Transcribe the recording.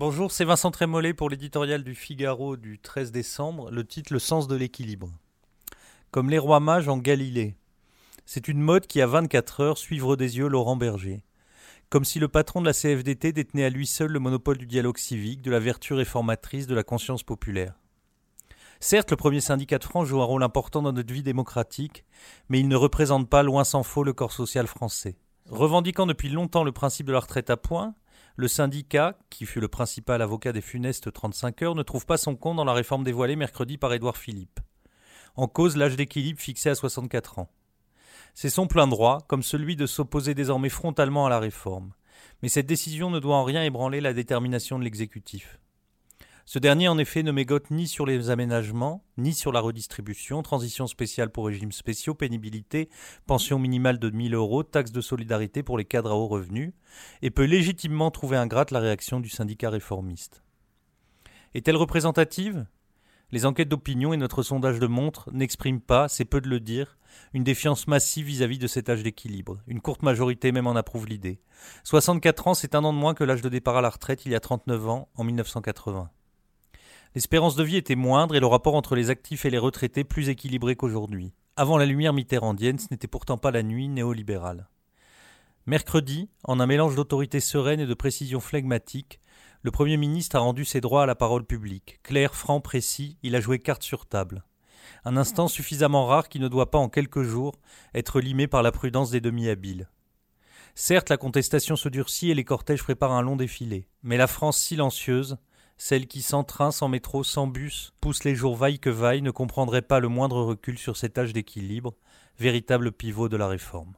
Bonjour, c'est Vincent Trémollet pour l'éditorial du Figaro du 13 décembre, le titre Le sens de l'équilibre. Comme les rois mages en Galilée. C'est une mode qui a 24 heures suivre des yeux Laurent Berger. Comme si le patron de la CFDT détenait à lui seul le monopole du dialogue civique, de la vertu réformatrice, de la conscience populaire. Certes, le premier syndicat de France joue un rôle important dans notre vie démocratique, mais il ne représente pas, loin s'en faut, le corps social français. Revendiquant depuis longtemps le principe de la retraite à points, le syndicat, qui fut le principal avocat des funestes 35 heures, ne trouve pas son compte dans la réforme dévoilée mercredi par Édouard Philippe. En cause l'âge d'équilibre fixé à 64 ans. C'est son plein droit, comme celui de s'opposer désormais frontalement à la réforme. Mais cette décision ne doit en rien ébranler la détermination de l'exécutif. Ce dernier, en effet, ne mégote ni sur les aménagements, ni sur la redistribution, transition spéciale pour régimes spéciaux, pénibilité, pension minimale de 1000 euros, taxe de solidarité pour les cadres à haut revenus, et peut légitimement trouver ingrate la réaction du syndicat réformiste. Est-elle représentative? Les enquêtes d'opinion et notre sondage de montre n'expriment pas, c'est peu de le dire, une défiance massive vis-à-vis -vis de cet âge d'équilibre. Une courte majorité même en approuve l'idée. 64 ans, c'est un an de moins que l'âge de départ à la retraite il y a 39 ans, en 1980. L'espérance de vie était moindre et le rapport entre les actifs et les retraités plus équilibré qu'aujourd'hui. Avant la lumière mitterrandienne, ce n'était pourtant pas la nuit néolibérale. Mercredi, en un mélange d'autorité sereine et de précision flegmatique, le Premier ministre a rendu ses droits à la parole publique. Clair, franc, précis, il a joué carte sur table. Un instant suffisamment rare qui ne doit pas en quelques jours être limé par la prudence des demi-habiles. Certes, la contestation se durcit et les cortèges préparent un long défilé, mais la France silencieuse, celle qui sans train, sans métro, sans bus, pousse les jours vaille que vaille, ne comprendrait pas le moindre recul sur cet âge d'équilibre, véritable pivot de la réforme.